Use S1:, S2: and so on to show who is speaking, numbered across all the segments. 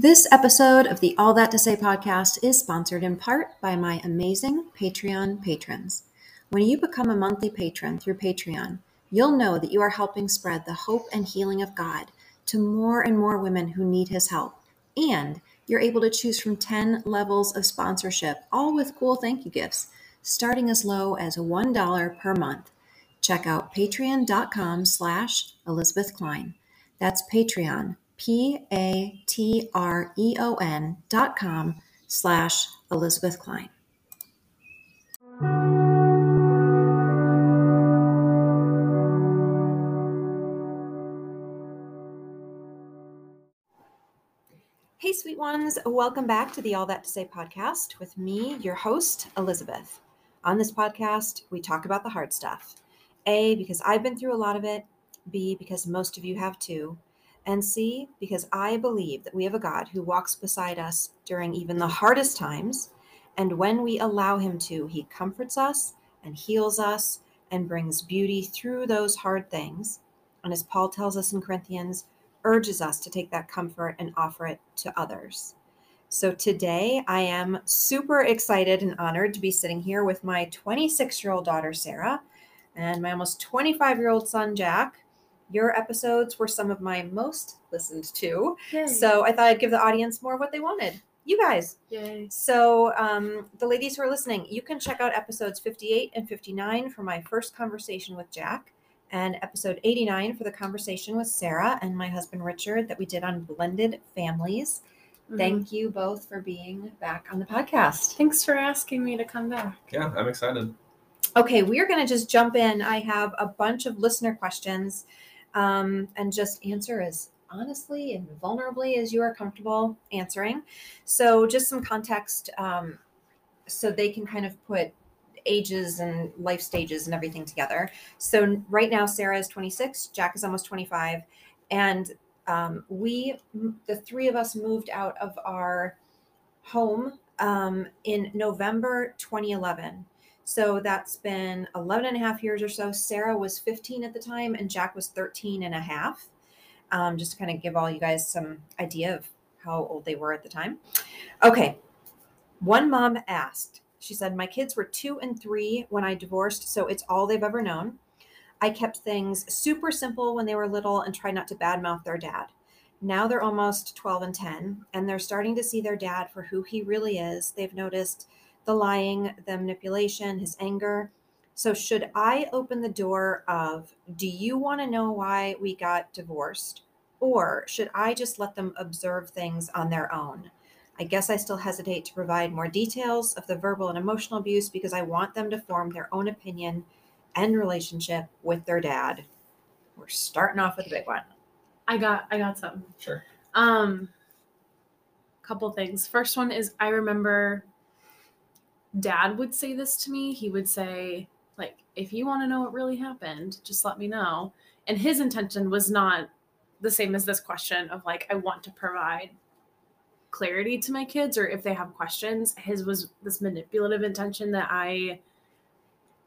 S1: This episode of the All That to Say podcast is sponsored in part by my amazing Patreon patrons. When you become a monthly patron through Patreon, you'll know that you are helping spread the hope and healing of God to more and more women who need his help. And you're able to choose from 10 levels of sponsorship, all with cool thank you gifts, starting as low as $1 per month. Check out patreon.com slash Elisabeth Klein. That's Patreon, P-A-T-R-E-O-N dot com slash Elisabeth Klein. Hey, sweet ones. Welcome back to the All That to Say podcast with me, your host, Elisabeth. On this podcast, we talk about the hard stuff. A, because I've been through a lot of it. B, because most of you have too. And see because I believe that we have a God who walks beside us during even the hardest times. And when we allow Him to, He comforts us and heals us and brings beauty through those hard things. And as Paul tells us in Corinthians, urges us to take that comfort and offer it to others. So today I am super excited and honored to be sitting here with my 26 year old daughter, Sara, and my almost 25 year old son, Jack. Your episodes were some of my most listened to.
S2: Yay.
S1: So I thought I'd give the audience more of what they wanted. You guys.
S2: Yay.
S1: So, um, the ladies who are listening, you can check out episodes 58 and 59 for my first conversation with Jack, and episode 89 for the conversation with Sara and my husband Richard that we did on blended families.
S2: Mhm.
S1: Thank you both for being back on the podcast.
S2: Thanks for asking me to come back.
S3: Yeah, I'm excited.
S1: Okay, we are going to just jump in. I have a bunch of listener questions um, and just answer as honestly and vulnerably as you are comfortable answering. So, just some context um, so they can kind of put ages and life stages and everything together. So, right now, Sara is 26, Jack is almost 25, and um, we, the three of us, moved out of our home um, in November 2011. So that's been 11 and a half years or so. Sara was 15 at the time, and Jack was 13 and a half. Um, just to kind of give all you guys some idea of how old they were at the time. Okay. One mom asked, she said, My kids were two and three when I divorced, so it's all they've ever known. I kept things super simple when they were little and tried not to badmouth their dad. Now they're almost 12 and 10, and they're starting to see their dad for who he really is. They've noticed the lying, the manipulation, his anger. So, should I open the door of, do you want to know why we got divorced? Or should I just let them observe things on their own? I guess I still hesitate to provide more details of the verbal and emotional abuse because I want them to form their own opinion and relationship with their dad. We're starting off with a big one.
S2: I got I got something.
S3: Sure.
S2: Um couple things. First one is I remember dad would say this to me. He would say like if you want to know what really happened, just let me know. And his intention was not the same as this question of like I want to provide clarity to my kids or if they have questions. His was this manipulative intention that I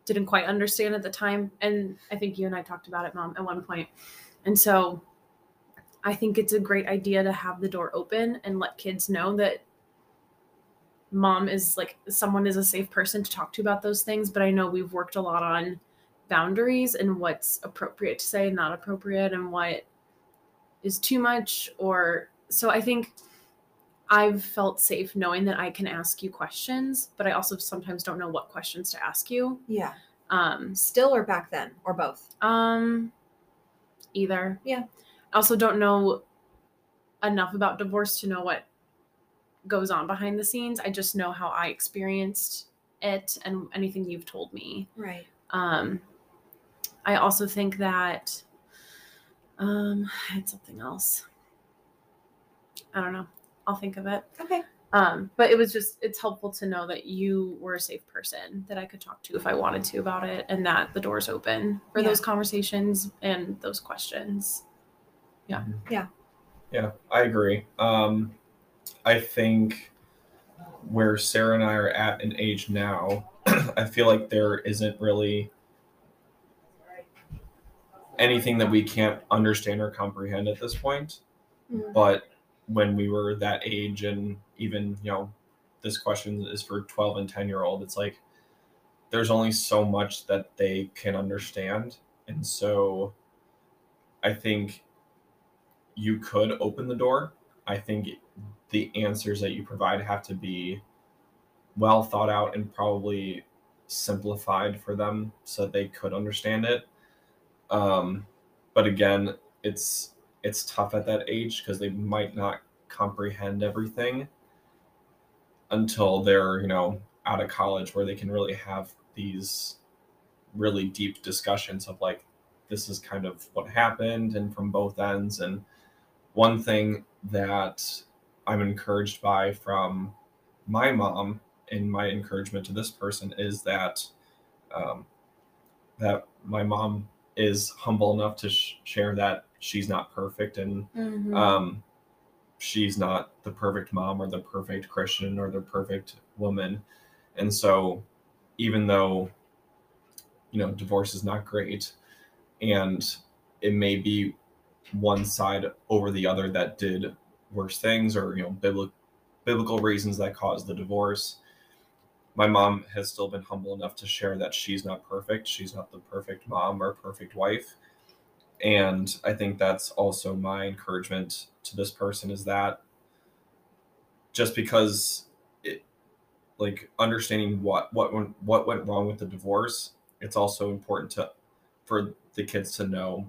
S2: didn't quite understand at the time. And I think you and I talked about it, mom, at one point. And so I think it's a great idea to have the door open and let kids know that mom is like someone is a safe person to talk to about those things. But I know we've worked a lot on boundaries and what's appropriate to say, and not appropriate, and what is too much. Or so I think I've felt safe knowing that I can ask you questions, but I also sometimes don't know what questions to ask you.
S1: Yeah.
S2: Um,
S1: Still or back then or both?
S2: um, either.
S1: Yeah.
S2: I also don't know enough about divorce to know what goes on behind the scenes. I just know how I experienced it and anything you've told me.
S1: Right.
S2: Um, I also think that um, I had something else. I don't know. I'll think of it.
S1: Okay.
S2: Um, but it was just it's helpful to know that you were a safe person that I could talk to if I wanted to about it and that the door's open for
S1: Yeah.
S2: those conversations and those questions. Yeah.
S1: Yeah.
S3: Yeah, I agree. Um, I think where Sara and I are at an age now, I feel like there isn't really anything that we can't understand or comprehend at this point.
S1: Mhm.
S3: But when we were that age and even you know this question is for 12 and 10 year old it's like there's only so much that they can understand and so i think you could open the door i think the answers that you provide have to be well thought out and probably simplified for them so they could understand it. Um, but again it's it's tough at that age because they might not comprehend everything until they're you know out of college where they can really have these really deep discussions of like this is kind of what happened and from both ends. And one thing that i'm encouraged by from my mom and my encouragement to this person is that um, that my mom is humble enough to sh- share that she's not perfect and
S2: Mhm.
S3: um, she's not the perfect mom or the perfect Christian or the perfect woman. And so, even though, you know, divorce is not great and it may be one side over the other that did worse things or, you know, biblical biblical reasons that caused the divorce. My mom has still been humble enough to share that she's not perfect. She's not the perfect mom or perfect wife and i think that's also my encouragement to this person is that just because it like understanding what what went what went wrong with the divorce it's also important to for the kids to know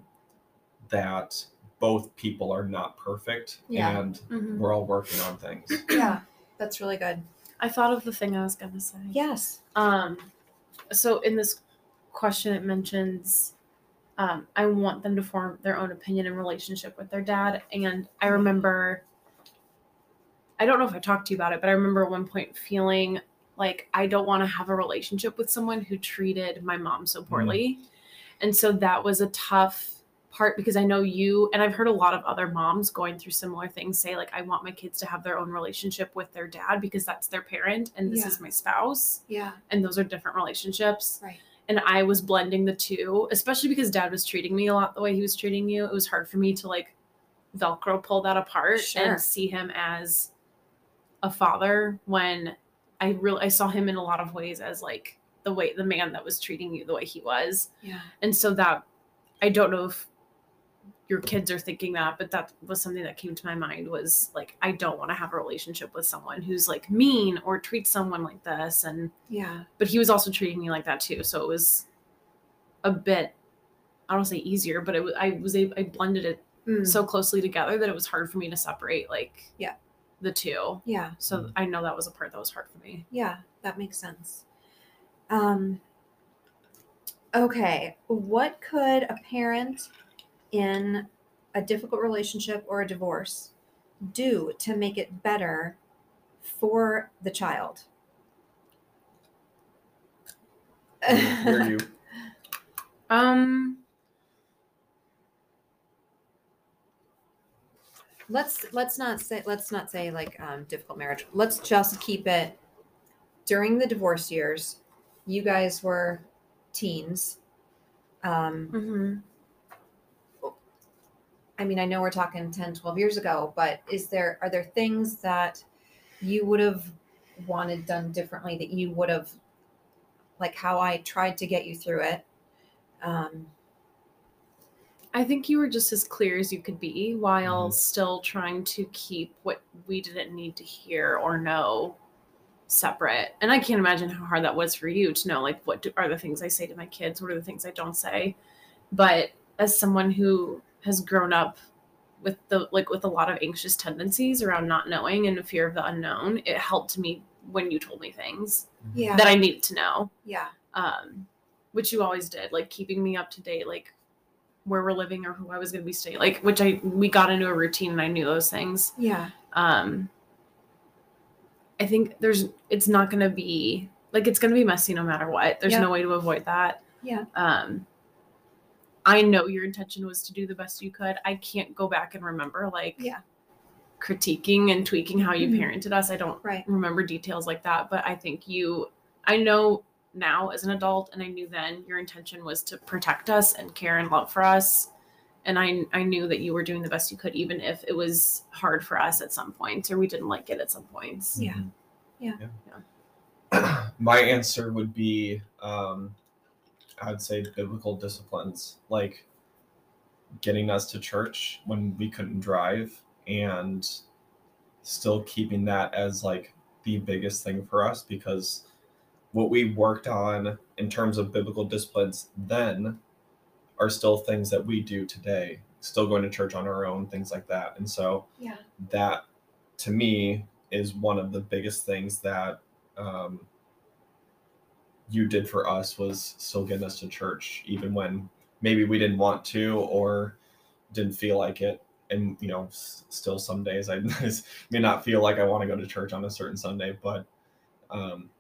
S3: that both people are not perfect
S1: Yeah.
S3: and
S2: Mhm.
S3: we're all working on things
S1: Yeah, that's really good.
S2: I thought of the thing I was gonna say.
S1: Yes.
S2: Um, so in this question, it mentions, um, I want them to form their own opinion and relationship with their dad. And I remember, I don't know if I talked to you about it, but I remember at one point feeling like I don't want to have a relationship with someone who treated my mom so poorly. And so that was a tough part because I know you and I've heard a lot of other moms going through similar things say like I want my kids to have their own relationship with their dad because that's their parent and this
S1: Yeah.
S2: is my spouse
S1: Yeah.
S2: and those are different relationships.
S1: Right.
S2: And I was blending the two, especially because dad was treating me a lot the way he was treating you. It was hard for me to like Velcro pull that apart
S1: Sure.
S2: and see him as a father when I really I saw him in a lot of ways as like the way the man that was treating you the way he was.
S1: Yeah.
S2: And so that I don't know if your kids are thinking that, but that was something that came to my mind was like I don't want to have a relationship with someone who's like mean or treats someone like this and
S1: Yeah.
S2: but he was also treating me like that too. So it was a bit I don't say easier, but it was I was able I blended it
S1: Mm.
S2: so closely together that it was hard for me to separate like
S1: Yeah.
S2: the two.
S1: yeah.
S2: So I know that was a part that was hard for me.
S1: Yeah, that makes sense. Um, okay, what could a parent in a difficult relationship or a divorce do to make it better for the child?
S3: Hear you.
S2: Um
S1: let's let's not say let's not say like um, difficult marriage. Let's just keep it during the divorce years. You guys were teens. Um,
S2: mhm.
S1: I mean, I know we're talking 10, 12 years ago, but is there are there things that you would have wanted done differently that you would have like how I tried to get you through it? Um,
S2: I think you were just as clear as you could be while
S3: Mhm.
S2: still trying to keep what we didn't need to hear or know separate. And I can't imagine how hard that was for you to know like what do, are the things I say to my kids, what are the things I don't say. But as someone who has grown up with the like with a lot of anxious tendencies around not knowing and a fear of the unknown, it helped me when you told me things
S1: yeah,
S2: that I needed to know
S1: yeah,
S2: um, which you always did, like keeping me up to date, like where we're living or who I was going to be staying, like which I we got into a routine and I knew those things.
S1: yeah,
S2: Um, I think there's it's not going to be like it's going to be messy no matter what. There's
S1: Yeah.
S2: no way to avoid that.
S1: Yeah.
S2: Um, I know your intention was to do the best you could. I can't go back and remember like
S1: Yeah.
S2: critiquing and tweaking how you
S1: Mhm.
S2: parented us. I don't
S1: right,
S2: remember details like that, but I think you, I know now as an adult, and I knew then your intention was to protect us and care and love for us. and I I knew that you were doing the best you could, even if it was hard for us at some points or we didn't like it at some points.
S1: Yeah.
S3: Mhm.
S1: Yeah.
S3: Yeah. My answer would be um, I would say biblical disciplines, like getting us to church when we couldn't drive and still keeping that as like the biggest thing for us because what we worked on in terms of biblical disciplines then are still things that we do today still going to church on our own things like that and so
S1: Yeah.
S3: that to me is one of the biggest things that um, you did for us was still getting us to church even when maybe we didn't want to or didn't feel like it and you know s- still some days i may not feel like i want to go to church on a certain sunday but um,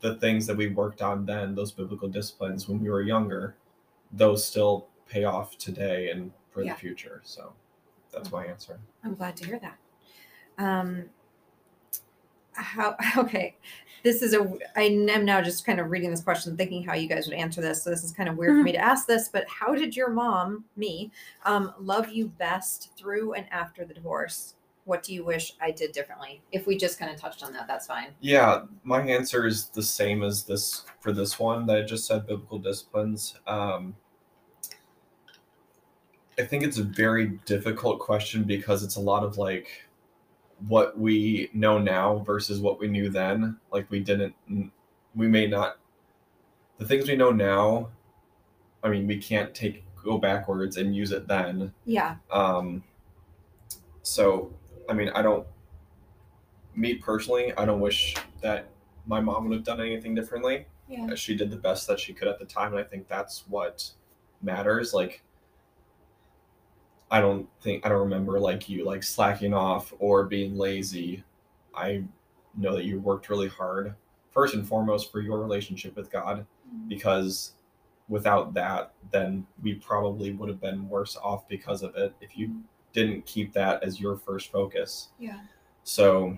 S3: the things that we worked on then those biblical disciplines when we were younger those still pay off today and for
S1: Yeah.
S3: the future so that's my answer
S1: I'm glad to hear that. Um, how okay, this is a. I am now just kind of reading this question, thinking how you guys would answer this. So this is kind of weird for me to ask this, but how did your mom, me, um, love you best through and after the divorce? What do you wish I did differently? If we just kind of touched on that, that's fine.
S3: Yeah, my answer is the same as this for this one that I just said biblical disciplines. Um, I think it's a very difficult question because it's a lot of like what we know now versus what we knew then. Like we didn't, we may not, the things we know now, I mean, we can't take, go backwards and use it then.
S1: Yeah.
S3: Um, so, I mean, I don't, me personally, I don't wish that my mom would have done anything differently.
S1: Yeah.
S3: She did the best that she could at the time, and I think that's what matters. Like, I don't think I don't remember like you like slacking off or being lazy. I know that you worked really hard, first and foremost, for your relationship with God, because without that, then we probably would have been worse off because of it if you didn't keep that as your first focus.
S1: Yeah.
S3: So,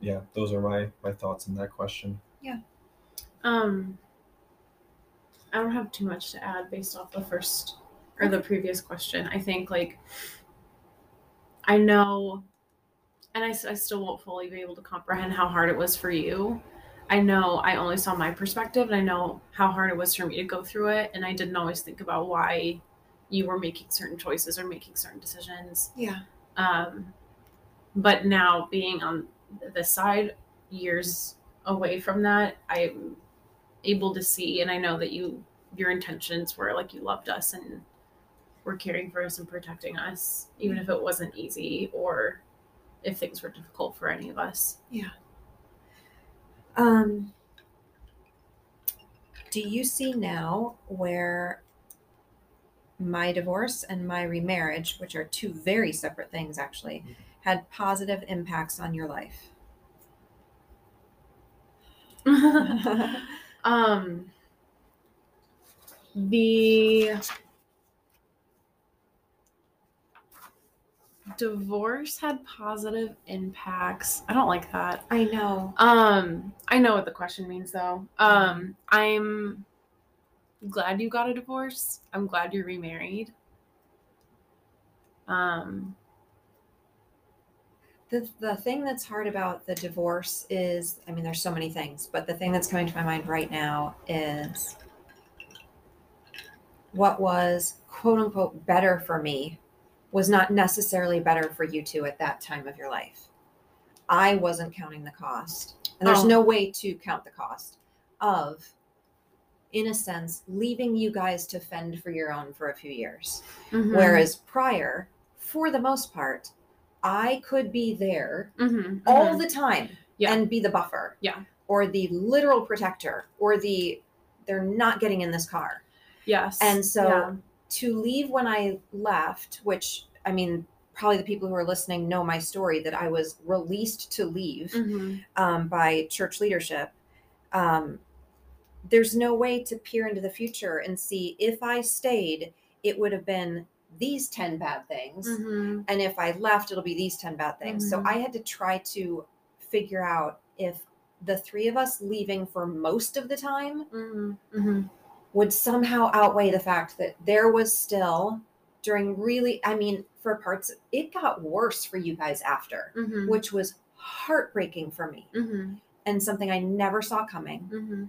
S3: yeah, those are my my thoughts on that question. Yeah.
S2: Um, I don't have too much to add based off the first or the previous question. I think like I know, and I, I still won't fully be able to comprehend how hard it was for you. I know I only saw my perspective, and I know how hard it was for me to go through it, and I didn't always think about why you were making certain choices or making certain decisions.
S1: Yeah.
S2: Um, but now being on the side, years away from that, I'm able to see, and I know that you, your intentions were like you loved us and were caring for us and protecting us, even if it wasn't easy or if things were difficult for any of us. Yeah.
S1: Um, do you see now where my divorce and my remarriage, which are two very separate things actually, had positive impacts on your life?
S2: um, the divorce had positive impacts. I don't like that.
S1: I know.
S2: Um, I know what the question means though. Um, I'm glad you got a divorce. I'm glad you're remarried. Um,
S1: The, the thing that's hard about the divorce is I mean, there's so many things, but the thing that's coming to my mind right now is what was quote unquote better for me was not necessarily better for you two at that time of your life. I wasn't counting the cost, and there's
S2: Oh.
S1: no way to count the cost of, in a sense, leaving you guys to fend for your own for a few years.
S2: mhm,
S1: Whereas prior, for the most part, I could be there
S2: mhm,
S1: all
S2: mhm.
S1: the time
S2: Yeah.
S1: and be the buffer.
S2: Yeah.
S1: Or the literal protector or the they're not getting in this car.
S2: yes,
S1: And so
S2: yeah.
S1: To leave when I left, which I mean, probably the people who are listening know my story that I was released to leave
S2: Mhm.
S1: um, by church leadership. Um, there's no way to peer into the future and see if I stayed, it would have been these 10 bad things.
S2: Mhm.
S1: And if I left, it'll be these 10 bad things. So
S2: Mhm.
S1: I had to try to figure out if the three of us leaving for most of the time
S2: Mhm. Mhm.
S1: Would somehow outweigh the fact that there was still during really, I mean, for parts, it got worse for you guys after,
S2: Mm-hmm.
S1: which was heartbreaking for me
S2: Mm-hmm.
S1: and something I never saw coming.
S2: Mm-hmm.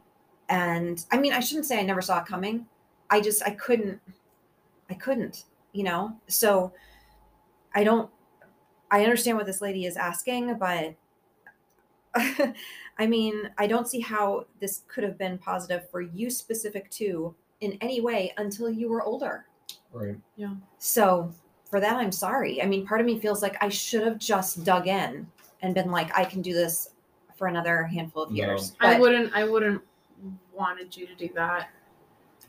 S1: And I mean, I shouldn't say I never saw it coming. I just, I couldn't, I couldn't, you know? So I don't, I understand what this lady is asking, but I mean, I don't see how this could have been positive for you specific to in any way until you were older.
S3: Right. Yeah.
S1: So for that, I'm sorry. I mean, part of me feels like I should have just dug in and been like, I can do this for another handful of
S3: No.
S1: years.
S2: I wouldn't. I wouldn't wanted you to do that.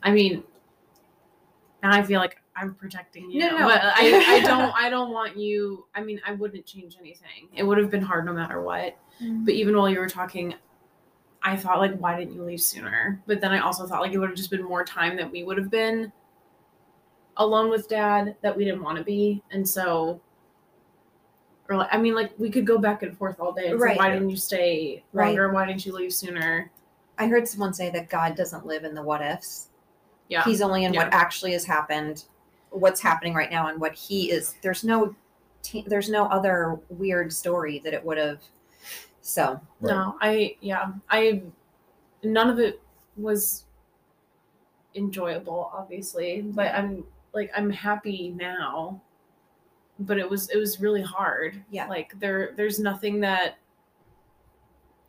S2: I mean, and I feel like I'm protecting you.
S1: No, no, no.
S2: But I, I don't. I don't want you. I mean, I wouldn't change anything. It would have been hard no matter what. Mm-hmm. But even while you were talking, I thought like, why didn't you leave sooner? But then I also thought like it would have just been more time that we would have been alone with dad that we didn't want to be, and so. Or like, I mean, like we could go back and forth all day. It's
S1: Right.
S2: like, why didn't you stay
S1: Right.
S2: longer? Why didn't you leave sooner?
S1: I heard someone say that God doesn't live in the what ifs.
S2: Yeah.
S1: He's only in what actually has happened, what's happening right now, and what he is. There's no, t- there's no other weird story that it would have. So
S3: Right.
S2: No, I yeah, I none of it was enjoyable, obviously, but I'm like I'm happy now. But it was it was really hard.
S1: Yeah.
S2: Like there there's nothing that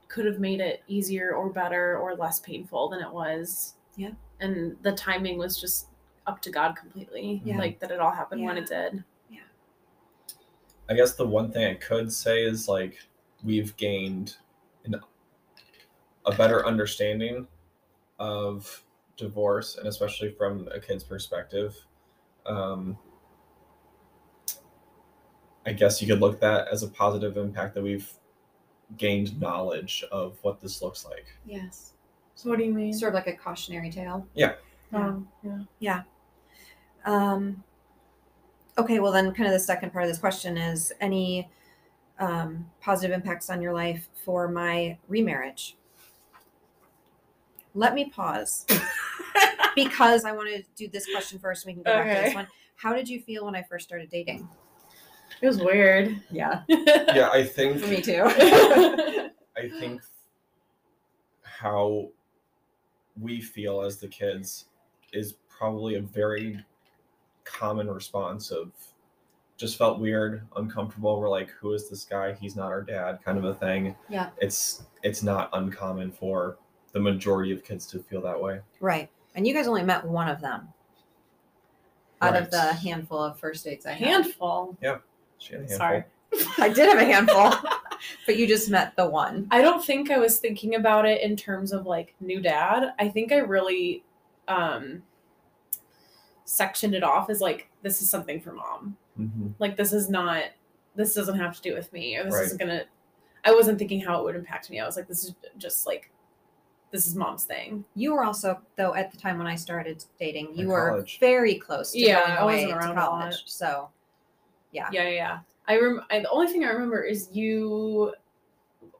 S2: could have made it easier or better or less painful than it was.
S1: Yeah.
S2: And the timing was just up to God completely.
S3: Yeah.
S2: Like that it all happened when it did. Yeah.
S3: I guess the one thing I could say is like we've gained an, a better understanding of divorce, and especially from a kid's perspective. Um, I guess you could look at that as a positive impact that we've gained knowledge of what this looks like.
S1: yes,
S2: So what do you mean?
S1: sort of like a cautionary tale. Yeah.
S2: Um, yeah. yeah.
S1: Um, okay, well then, kind of the second part of this question is any um, positive impacts on your life for my remarriage. Let me pause because I want to do this question first. We can go back to this one. How did you feel when I first started dating?
S2: It was weird.
S1: Yeah,
S3: Yeah, I think
S1: for me too.
S3: I think how we feel as the kids is probably a very common response of just felt weird, uncomfortable. We're like, who is this guy? He's not our dad, kind of a thing.
S1: Yeah.
S3: It's it's not uncommon for the majority of kids to feel that way.
S1: right, and you guys only met one of them out of the handful of first dates I had.
S2: Handful.
S3: She had a handful.
S2: Sorry.
S1: I did have a handful, but you just met the one.
S2: I don't think I was thinking about it in terms of like new dad. I think I really um sectioned it off as like this is something for mom.
S3: Mhm.
S2: Like this is not this doesn't have to do with me or this
S3: Right.
S2: isn't gonna I wasn't thinking how it would impact me. I was like, this is just like this is mom's thing.
S1: You were also, though, at the time when I started dating, you were very close to
S2: Yeah,
S1: going
S2: I wasn't
S1: away to
S2: around a lot.
S1: college. So, yeah.
S2: Yeah, yeah. yeah. I rem I, the only thing I remember is you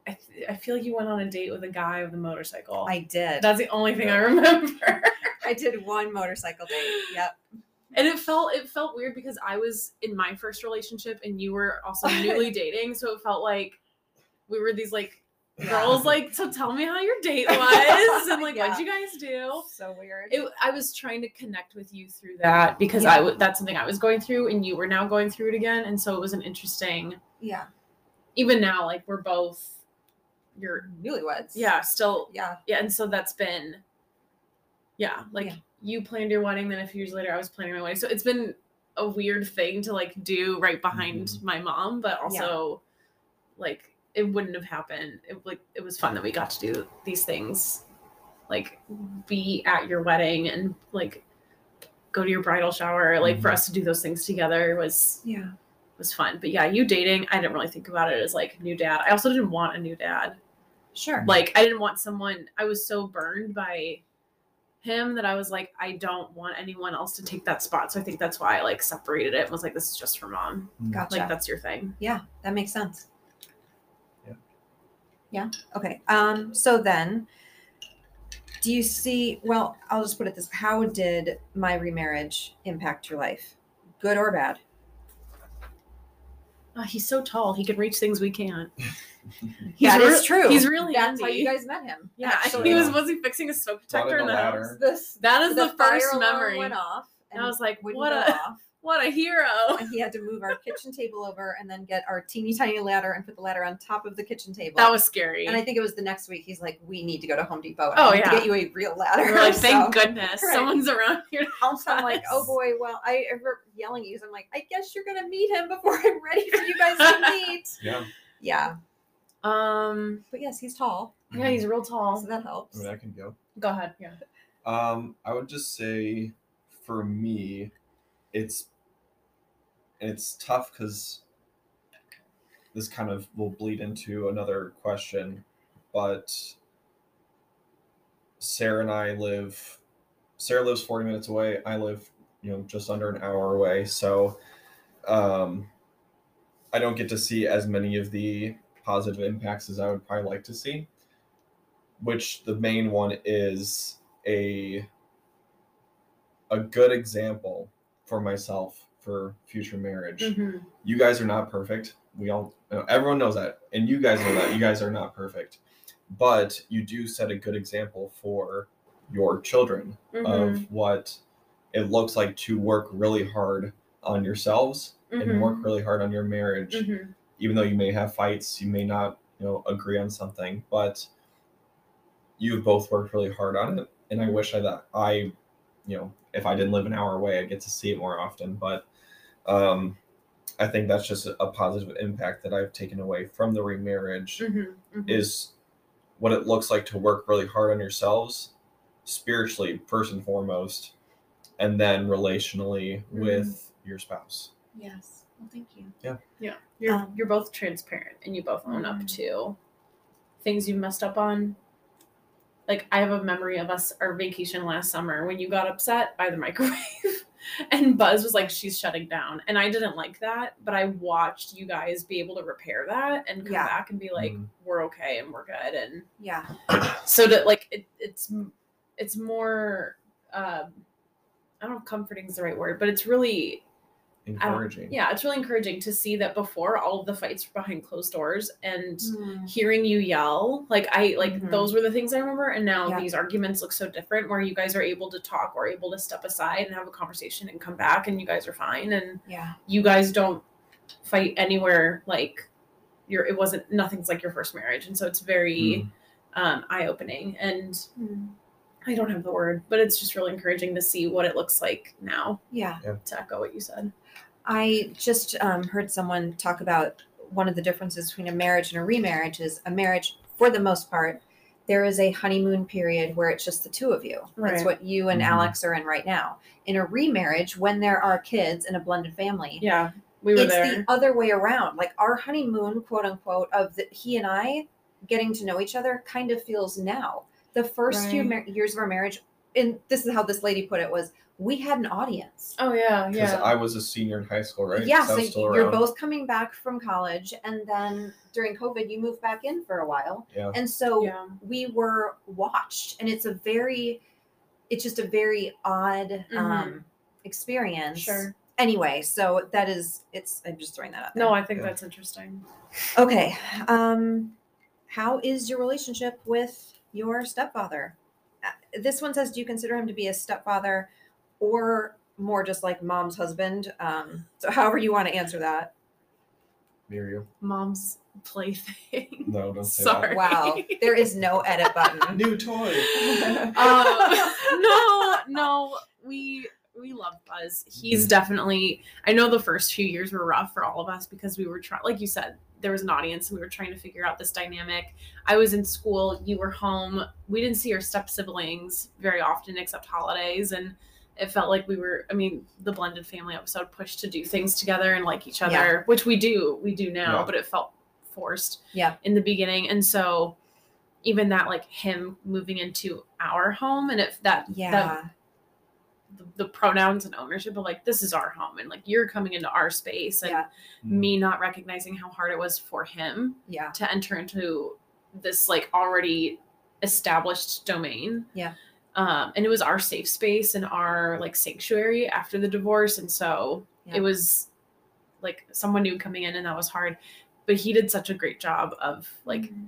S2: I, th- I feel like you went on a date with a guy with a motorcycle.
S1: I did.
S2: That's the only thing I remember.
S1: I did one motorcycle date. Yep.
S2: and it felt it felt weird because I was in my first relationship and you were also newly dating, so it felt like we were these like girls like so tell me how your date was and like
S1: Yeah.
S2: what'd you guys do
S1: So weird.
S2: it, i was trying to connect with you through that because i w- that's something i was going through and you were now going through it again and so it was an interesting
S1: yeah.
S2: even now like we're both you're
S1: Newlyweds.
S2: yeah still
S1: Yeah.
S2: yeah and so that's been yeah like
S1: Yeah.
S2: you planned your wedding then a few years later i was planning my wedding so it's been a weird thing to like do right behind
S3: Mhm.
S2: my mom but also like it wouldn't have happened it like it was fun that we got to do these things like be at your wedding and like go to your bridal shower like for
S3: Mhm.
S2: us to do those things together was
S1: Yeah.
S2: was fun but yeah you dating i didn't really think about it as like new dad i also didn't want a new dad
S1: Sure.
S2: like I didn't want someone I was so burned by him that I was like I don't want anyone else to take that spot. So I think that's why I like separated it and was like this is just for mom.
S1: Gotcha.
S2: Like that's your thing.
S1: yeah, that makes sense.
S3: Yeah.
S1: Yeah. Okay. Um. So then, do you see? Well, I'll just put it this: How did my remarriage impact your life? good or bad?
S2: Uh, he's so tall, he can reach things we can't.
S1: Yeah,
S2: He's
S1: that is
S2: real-
S1: true.
S2: He's really
S1: That's how you guys met him.
S2: Yeah,
S1: actually.
S2: he was was he fixing a smoke detector
S3: in
S2: in the house.
S1: This
S2: That is the,
S1: fire
S2: first memory.
S1: went off.
S2: And I was like, what a
S1: off,
S2: what a hero.
S1: and he had to move our kitchen table over and then get our teeny tiny ladder and put the ladder on top of the kitchen table.
S2: That was scary.
S1: And I think it was the next week. He's like, "We need to go to Home Depot. And
S2: Oh,
S1: I need
S2: yeah.
S1: to get you a real ladder."
S2: we were like,
S1: So-
S2: thank goodness
S1: Right.
S2: someone's around here to help
S1: So I'm like, oh boy, well, I ever yelling at you. So I'm like, I guess you're gonna meet him before I'm ready for you guys to meet.
S3: Yeah.
S1: Yeah,
S2: Um,
S1: but yes, he's tall,
S2: yeah, he's real
S1: so
S2: tall.
S1: that
S3: I
S1: helps.
S3: mean, I can go.
S2: Go ahead. Yeah.
S3: Um, I would just say, for me, it's and it's tough because this kind of will bleed into another question, but Sara and I live. Sara lives forty minutes away. I live, you know, just under an hour away. So, um, I don't get to see as many of the positive impacts as I would probably like to see. Which the main one is a a good example for myself for future marriage.
S2: Mhm.
S3: You guys are not perfect. We all know, everyone knows that, and you guys know that. You guys are not perfect, but you do set a good example for your children
S2: Mhm.
S3: of what it looks like to work really hard on yourselves and
S2: Mhm.
S3: work really hard on your marriage
S2: Mhm.
S3: even though you may have fights, you may not, you know, agree on something, but you've both worked really hard on it. And I wish I that I, you know, if I didn't live an hour away, I get to see it more often. But um, I think that's just a positive impact that I've taken away from the remarriage
S2: Mhm. Mhm.
S3: is what it looks like to work really hard on yourselves, spiritually first and foremost, and then relationally with your spouse.
S1: Yes. Well, thank you.
S2: Yeah, you're
S1: Um,
S2: you're both transparent and you both own up
S1: Mhm.
S2: to things you messed up on. Like I have a memory of us our vacation last summer when you got upset by the microwave and Buzz was like she's shutting down and I didn't like that, but I watched you guys be able to repair that and come
S1: Yeah.
S2: back and be like
S3: Mhm.
S2: we're okay and we're good and
S1: Yeah.
S2: so that like it, it's it's more um I don't know if comforting is the right word, but it's really
S3: Encouraging.
S2: yeah, it's really encouraging to see that before all of the fights were behind closed doors and
S1: Mm.
S2: hearing you yell, like I like
S1: Mhm.
S2: those were the things I remember. And now
S1: Yeah.
S2: these arguments look so different where you guys are able to talk or able to step aside and have a conversation and come back and you guys are fine and
S1: Yeah.
S2: you guys don't fight anywhere like your it wasn't nothing's like your first marriage. And so it's very um eye opening and
S1: Mm.
S2: I don't have the word, but it's just really encouraging to see what it looks like now
S1: Yeah.
S2: to echo what you said.
S1: I just um, heard someone talk about one of the differences between a marriage and a remarriage is a marriage, for the most part, there is a honeymoon period where it's just the two of you. That's what you and
S3: Mhm.
S1: Alex are in right now. In a remarriage, when there are kids in a blended family,
S2: Yeah. We were
S1: it's
S2: there.
S1: the other way around. Like our honeymoon, quote unquote, of the, he and I getting to know each other kind of feels now. The first few mar- years of our marriage, and this is how this lady put it, was we had an audience.
S2: Oh yeah,
S3: Because
S2: yeah.
S3: I was a senior in high school, right?
S1: yeah
S3: I
S1: so you're both coming back from college, and then during COVID, you moved back in for a while,
S3: Yeah.
S1: and so
S2: yeah.
S1: we were watched, and it's a very, it's just a very odd um, experience.
S2: Sure.
S1: Anyway, so that is, it's. I'm just throwing that out. There.
S2: No, I think
S3: Yeah.
S2: that's interesting.
S1: Okay. Um, how is your relationship with your stepfather? Uh, This one says, do you consider him to be a stepfather, or more just like mom's husband? Um, so however you want to answer that.
S3: Near
S2: Mom's plaything.
S3: No, don't say
S2: Sorry.
S1: Wow, there is no edit button.
S3: New toy.
S2: um, no, no, we we love Buzz. He's definitely. I know the first few years were rough for all of us because we were trying, like you said, there was an audience and we were trying to figure out this dynamic. I was in school, you were home. We didn't see our step siblings very often except holidays, and it felt like we were. I mean, the blended family episode pushed to do things together and like each other,
S1: Yeah.
S2: which we do, we do now,
S3: Yeah.
S2: but it felt forced.
S1: Yeah.
S2: in the beginning, and so even that like him moving into our home and if that
S1: Yeah.
S2: that the, the pronouns and ownership of like this is our home and like you're coming into our space and
S1: Yeah.
S2: me not recognizing how hard it was for him
S1: Yeah.
S2: to enter into this like already established domain
S1: Yeah.
S2: um and it was our safe space and our like sanctuary after the divorce and so
S1: Yeah.
S2: It was like someone new coming in and that was hard. But he did such a great job of like
S1: Mm-hmm.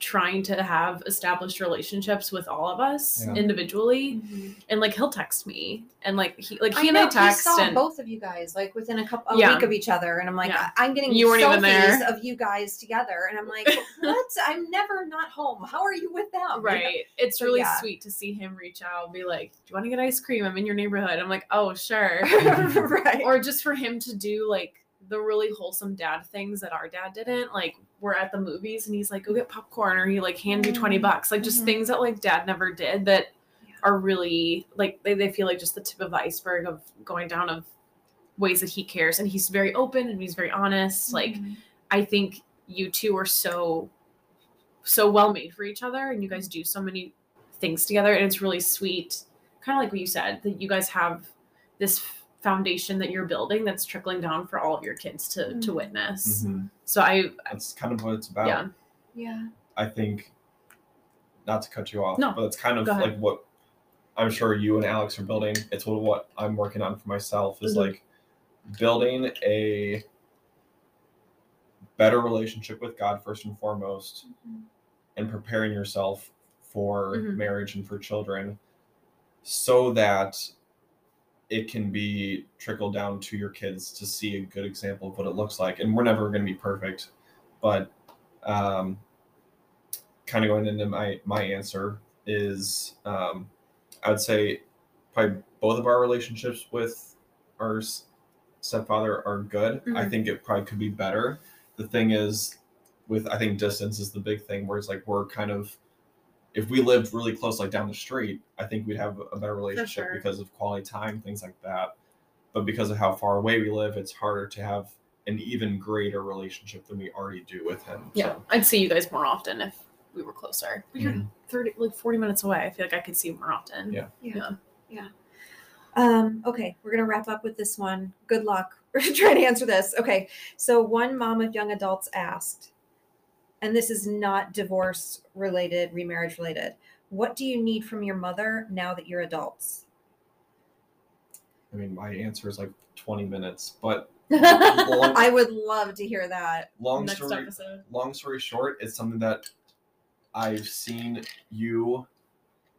S2: Trying to have established relationships with all of us
S3: Yeah.
S2: individually.
S1: Mhm.
S2: And like he'll text me and like he like he
S1: I
S2: and I text
S1: saw
S2: and
S1: both of you guys like within a couple a
S2: Yeah.
S1: week of each other, and I'm like,
S2: Yeah.
S1: I- I'm getting
S2: You weren't
S1: selfies
S2: even there.
S1: of you guys together, and I'm like, what? I'm never not home. How are you with them?
S2: Right. It's
S1: So,
S2: really
S1: yeah.
S2: sweet to see him reach out and be like, Do you want to get ice cream? I'm in your neighborhood. I'm like, Oh, sure.
S1: right.
S2: or just for him to do like the really wholesome dad things that our dad didn't. Like we're at the movies and he's like, Go get popcorn or he like hands you 20
S1: Mm.
S2: bucks. Like just
S1: Mhm.
S2: things that like dad never did that
S1: Yeah.
S2: are really like they, they feel like just the tip of the iceberg of going down of ways that he cares. And he's very open and he's very honest. Like
S1: Mhm.
S2: I think you two are so so well made for each other and you guys do so many things together and it's really sweet kind of like what you said that you guys have this foundation that you're building that's trickling down for all of your kids to to
S1: Mhm.
S2: witness
S3: Mhm.
S2: so i
S3: That's kind of what it's about.
S2: yeah
S1: yeah.
S3: I think, not to cut you off,
S2: No,
S3: but it's kind of like what I'm sure you and Alex are building. It's what, what I'm working on for myself is
S2: Mhm.
S3: like building a better relationship with God first and foremost,
S1: Mhm.
S3: and preparing yourself for
S2: Mhm.
S3: marriage and for children so that it can be trickled down to your kids to see a good example of what it looks like and we're never going to be perfect but um, kind of going into my my answer is um, i would say probably both of our relationships with our stepfather are good i
S2: Mhm.
S3: think it probably could be better the thing is with i think distance is the big thing where it's like we're kind of if we lived really close like down the street i think we'd have a better relationship
S2: sure.
S3: because of quality time things like that but because of how far away we live it's harder to have an even greater relationship than we already do with him
S2: yeah
S3: so,
S2: i'd see you guys more often if we were closer but you're
S3: Mhm.
S2: 30 like 40 minutes away i feel like i could see you more often
S3: Yeah. Yeah. Yeah.
S1: Um, okay, we're gonna wrap up with this one. Good luck. We're trying to answer this. Okay, so one mom of young adults asked, and this is not divorce related, remarriage related. What do you need from your mother now that you're adults?
S3: i mean my answer is like 20 minutes but
S1: I would love to hear that.
S3: long
S2: next
S3: story
S2: episode
S3: long story short, it's something that I've seen you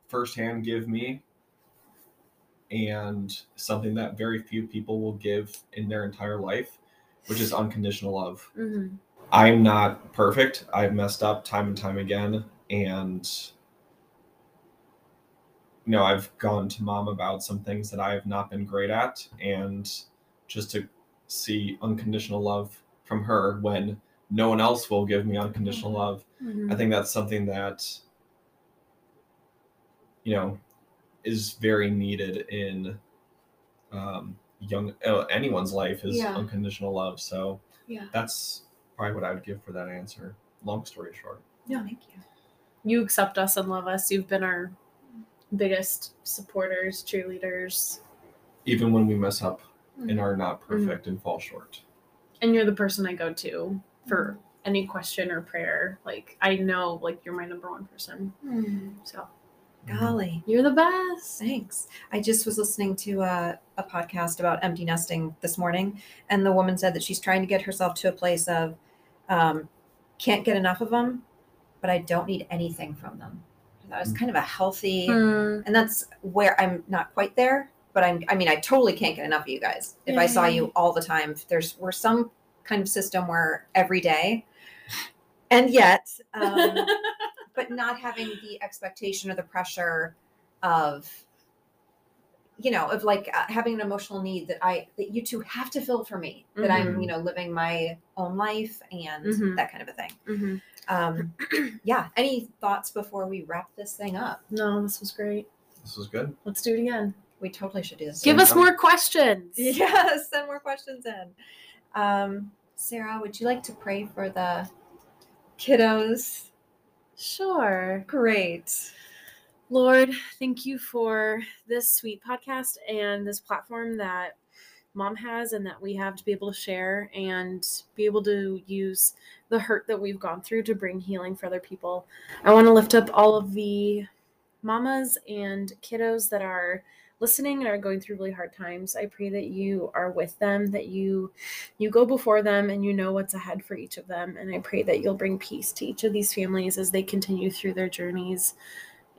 S3: firsthand give me, and something that very few people will give in their entire life, which is unconditional love.
S2: Mhm.
S3: I'm not perfect. I've messed up time and time again, and you know I've gone to mom about some things that I have not been great at, and just to see unconditional love from her when no one else will give me unconditional love.
S2: Mhm.
S3: I think that's something that you know is very needed in um, young uh, anyone's life is
S1: Yeah.
S3: unconditional love. So
S1: Yeah.
S3: that's probably what I would give for that answer. Long story short.
S2: Yeah.
S1: Thank you.
S2: you accept us and love us you've been our biggest supporters cheerleaders
S3: Even when we mess up
S1: Mm-hmm.
S3: and are not perfect and fall short.
S2: and you're the person I go to for any question or prayer. Like I know like you're my number one person.
S1: Hmm,
S2: So
S1: golly.
S2: you're the best.
S1: Thanks. I just was listening to a, a podcast about empty nesting this morning, and the woman said that she's trying to get herself to a place of um, can't get enough of them, but I don't need anything from them. That was kind of a healthy,
S2: Hmm.
S1: and that's where I'm not quite there, but I'm. I mean, I totally can't get enough of you guys. If I saw you all the time, there's we're some kind of system where every day, and yet. Um, but not having the expectation or the pressure of you know of like uh, having an emotional need that i that you two have to fill for me that i'm
S3: Mhm.
S1: you know living my own life and
S2: Mhm.
S1: that kind of a thing
S2: Mhm.
S1: um yeah any thoughts before we wrap this thing up
S2: No, this was great.
S3: This was good.
S2: Let's do it again.
S1: we totally should do this
S2: Give
S1: again.
S2: us more questions.
S1: yes send more questions in um sara would you like to pray for the kiddos
S2: Sure.
S1: great
S2: Lord, thank you for this sweet podcast and this platform that mom has and that we have to be able to share and be able to use the hurt that we've gone through to bring healing for other people. I want to lift up all of the mamas and kiddos that are listening and are going through really hard times. I pray that you are with them, that you you go before them and you know what's ahead for each of them. And I pray that you'll bring peace to each of these families as they continue through their journeys.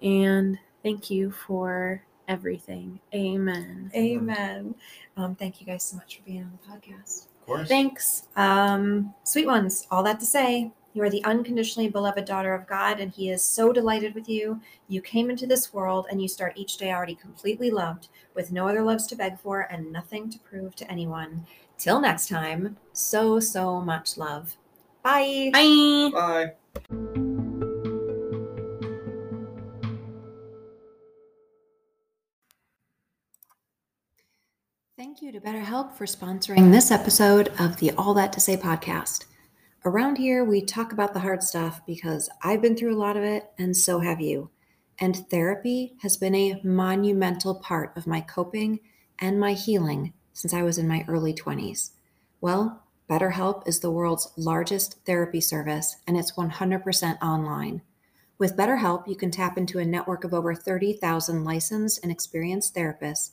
S2: And thank you for everything. Amen.
S1: Amen. Um, thank you guys so much for being on the podcast.
S3: Of course.
S2: Thanks.
S1: Um, sweet ones, all that to say, you are the unconditionally beloved daughter of God, and He is so delighted with you. You came into this world and you start each day already completely loved, with no other loves to beg for and nothing to prove to anyone. Till next time, so, so much love. Bye.
S2: Bye.
S3: Bye.
S1: Thank you to BetterHelp for sponsoring this episode of the All That to Say podcast. Around here, we talk about the hard stuff because I've been through a lot of it, and so have you. And therapy has been a monumental part of my coping and my healing since I was in my early 20s. Well, BetterHelp is the world's largest therapy service, and it's 100% online. With BetterHelp, you can tap into a network of over 30,000 licensed and experienced therapists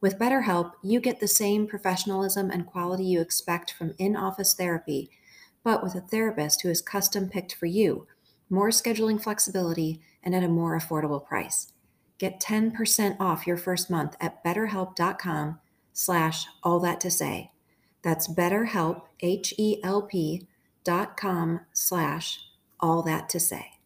S1: With BetterHelp, you get the same professionalism and quality you expect from in office therapy, but with a therapist who is custom picked for you, more scheduling flexibility, and at a more affordable price. Get 10% off your first month at betterhelp.com slash all that to say. That's betterhelp, H-E-L-P dot com slash all that to say.